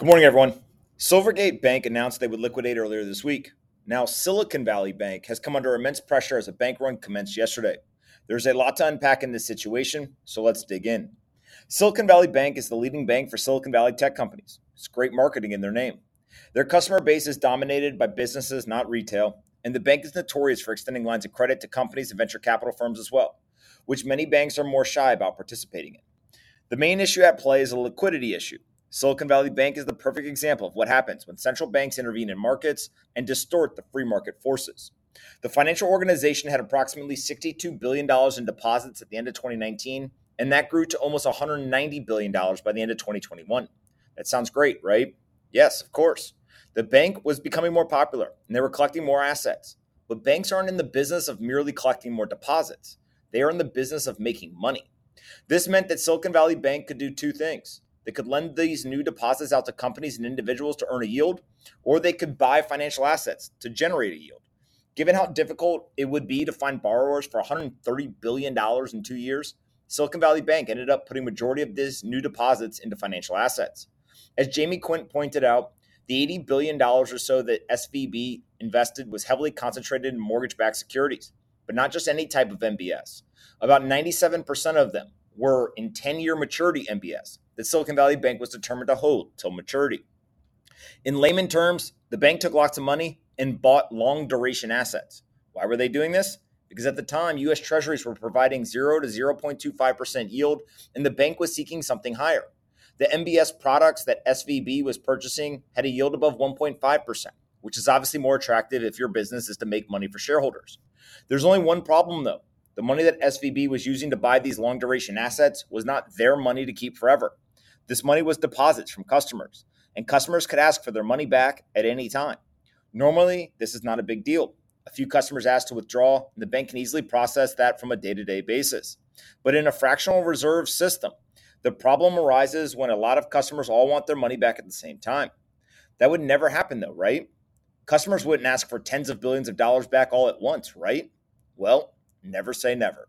Good morning, everyone. Silvergate Bank announced they would liquidate earlier this week. Now, Silicon Valley Bank has come under immense pressure as a bank run commenced yesterday. There's a lot to unpack in this situation, so let's dig in. Silicon Valley Bank is the leading bank for Silicon Valley tech companies. It's great marketing in their name. Their customer base is dominated by businesses, not retail, and the bank is notorious for extending lines of credit to companies and venture capital firms as well, which many banks are more shy about participating in. The main issue at play is a liquidity issue. Silicon Valley Bank is the perfect example of what happens when central banks intervene in markets and distort the free market forces. The financial organization had approximately $62 billion in deposits at the end of 2019, and that grew to almost $190 billion by the end of 2021. That sounds great, right? Yes, of course. The bank was becoming more popular and they were collecting more assets. But banks aren't in the business of merely collecting more deposits, they are in the business of making money. This meant that Silicon Valley Bank could do two things they could lend these new deposits out to companies and individuals to earn a yield, or they could buy financial assets to generate a yield. Given how difficult it would be to find borrowers for $130 billion in two years, Silicon Valley Bank ended up putting majority of these new deposits into financial assets. As Jamie Quint pointed out, the $80 billion or so that SVB invested was heavily concentrated in mortgage backed securities, but not just any type of MBS. About 97% of them were in 10 year maturity MBS, that Silicon Valley Bank was determined to hold till maturity. In layman terms, the bank took lots of money and bought long duration assets. Why were they doing this? Because at the time, US Treasuries were providing 0 to 0.25% yield, and the bank was seeking something higher. The MBS products that SVB was purchasing had a yield above 1.5%, which is obviously more attractive if your business is to make money for shareholders. There's only one problem, though. The money that SVB was using to buy these long duration assets was not their money to keep forever. This money was deposits from customers, and customers could ask for their money back at any time. Normally, this is not a big deal. A few customers ask to withdraw, and the bank can easily process that from a day to day basis. But in a fractional reserve system, the problem arises when a lot of customers all want their money back at the same time. That would never happen, though, right? Customers wouldn't ask for tens of billions of dollars back all at once, right? Well, never say never.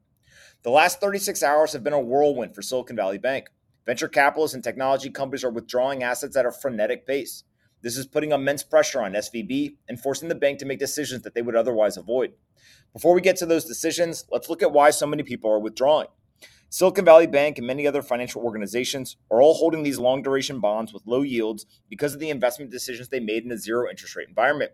The last 36 hours have been a whirlwind for Silicon Valley Bank. Venture capitalists and technology companies are withdrawing assets at a frenetic pace. This is putting immense pressure on SVB and forcing the bank to make decisions that they would otherwise avoid. Before we get to those decisions, let's look at why so many people are withdrawing. Silicon Valley Bank and many other financial organizations are all holding these long duration bonds with low yields because of the investment decisions they made in a zero interest rate environment.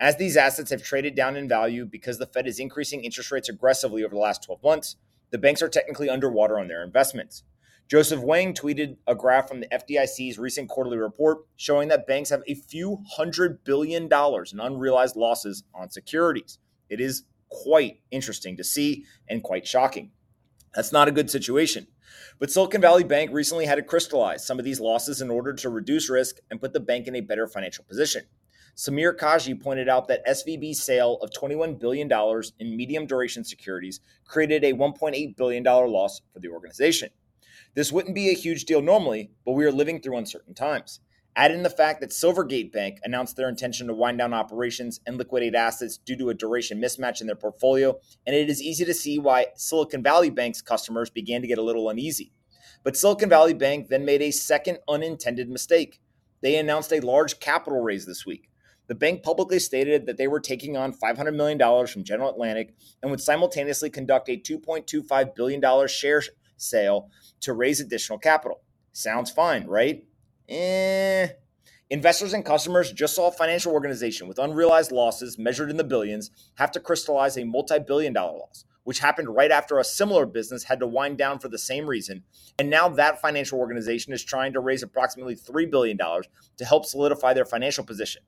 As these assets have traded down in value because the Fed is increasing interest rates aggressively over the last 12 months, the banks are technically underwater on their investments. Joseph Wang tweeted a graph from the FDIC's recent quarterly report showing that banks have a few hundred billion dollars in unrealized losses on securities. It is quite interesting to see and quite shocking. That's not a good situation. But Silicon Valley Bank recently had to crystallize some of these losses in order to reduce risk and put the bank in a better financial position. Samir Kaji pointed out that SVB's sale of $21 billion in medium duration securities created a $1.8 billion loss for the organization. This wouldn't be a huge deal normally, but we are living through uncertain times. Add in the fact that Silvergate Bank announced their intention to wind down operations and liquidate assets due to a duration mismatch in their portfolio, and it is easy to see why Silicon Valley Bank's customers began to get a little uneasy. But Silicon Valley Bank then made a second unintended mistake. They announced a large capital raise this week. The bank publicly stated that they were taking on $500 million from General Atlantic and would simultaneously conduct a $2.25 billion share sale to raise additional capital. Sounds fine, right? Eh. Investors and customers just saw a financial organization with unrealized losses measured in the billions have to crystallize a multi billion dollar loss, which happened right after a similar business had to wind down for the same reason. And now that financial organization is trying to raise approximately $3 billion to help solidify their financial position.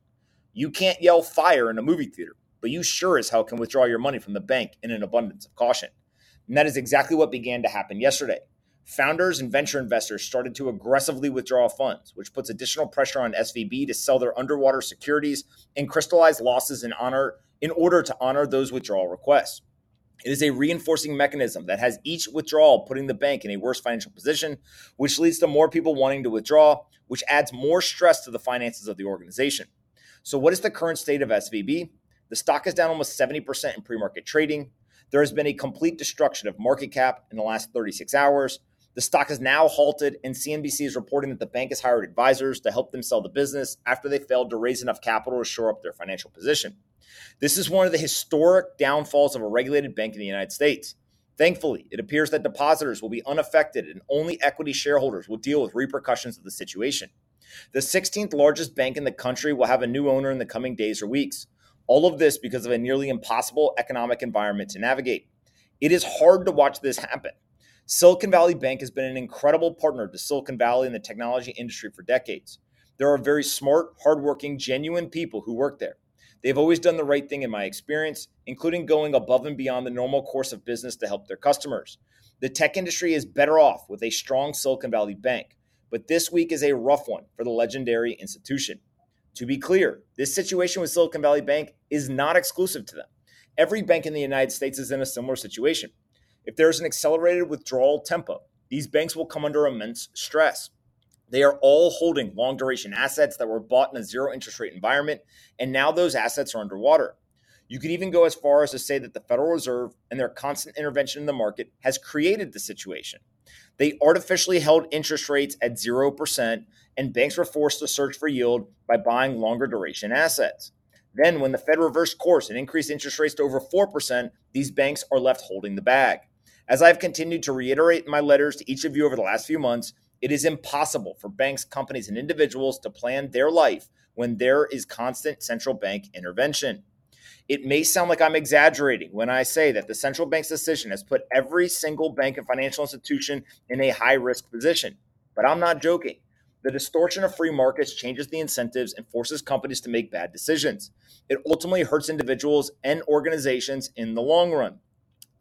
You can't yell fire in a movie theater, but you sure as hell can withdraw your money from the bank in an abundance of caution. And that is exactly what began to happen yesterday. Founders and venture investors started to aggressively withdraw funds, which puts additional pressure on SVB to sell their underwater securities and crystallize losses in honor in order to honor those withdrawal requests. It is a reinforcing mechanism that has each withdrawal putting the bank in a worse financial position, which leads to more people wanting to withdraw, which adds more stress to the finances of the organization. So, what is the current state of SVB? The stock is down almost 70% in pre market trading. There has been a complete destruction of market cap in the last 36 hours. The stock is now halted, and CNBC is reporting that the bank has hired advisors to help them sell the business after they failed to raise enough capital to shore up their financial position. This is one of the historic downfalls of a regulated bank in the United States. Thankfully, it appears that depositors will be unaffected and only equity shareholders will deal with repercussions of the situation. The 16th largest bank in the country will have a new owner in the coming days or weeks. All of this because of a nearly impossible economic environment to navigate. It is hard to watch this happen. Silicon Valley Bank has been an incredible partner to Silicon Valley and the technology industry for decades. There are very smart, hardworking, genuine people who work there. They've always done the right thing in my experience, including going above and beyond the normal course of business to help their customers. The tech industry is better off with a strong Silicon Valley bank, but this week is a rough one for the legendary institution. To be clear, this situation with Silicon Valley Bank is not exclusive to them. Every bank in the United States is in a similar situation. If there is an accelerated withdrawal tempo, these banks will come under immense stress. They are all holding long duration assets that were bought in a zero interest rate environment, and now those assets are underwater. You could even go as far as to say that the Federal Reserve and their constant intervention in the market has created the situation. They artificially held interest rates at 0%, and banks were forced to search for yield by buying longer duration assets. Then, when the Fed reversed course and increased interest rates to over 4%, these banks are left holding the bag. As I've continued to reiterate in my letters to each of you over the last few months, it is impossible for banks, companies, and individuals to plan their life when there is constant central bank intervention. It may sound like I'm exaggerating when I say that the central bank's decision has put every single bank and financial institution in a high risk position, but I'm not joking. The distortion of free markets changes the incentives and forces companies to make bad decisions. It ultimately hurts individuals and organizations in the long run.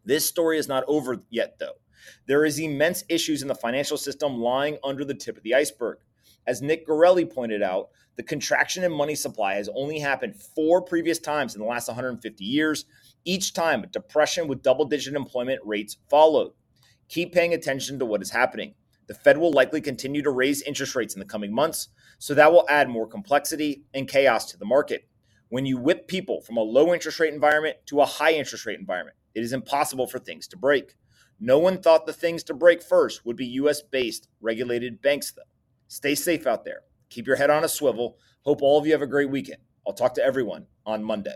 This story is not over yet, though. There is immense issues in the financial system lying under the tip of the iceberg. As Nick Gerli pointed out, the contraction in money supply has only happened four previous times in the last 150 years. Each time, a depression with double digit employment rates followed. Keep paying attention to what is happening. The Fed will likely continue to raise interest rates in the coming months, so that will add more complexity and chaos to the market. When you whip people from a low interest rate environment to a high interest rate environment, it is impossible for things to break. No one thought the things to break first would be US based regulated banks, though. Stay safe out there. Keep your head on a swivel. Hope all of you have a great weekend. I'll talk to everyone on Monday.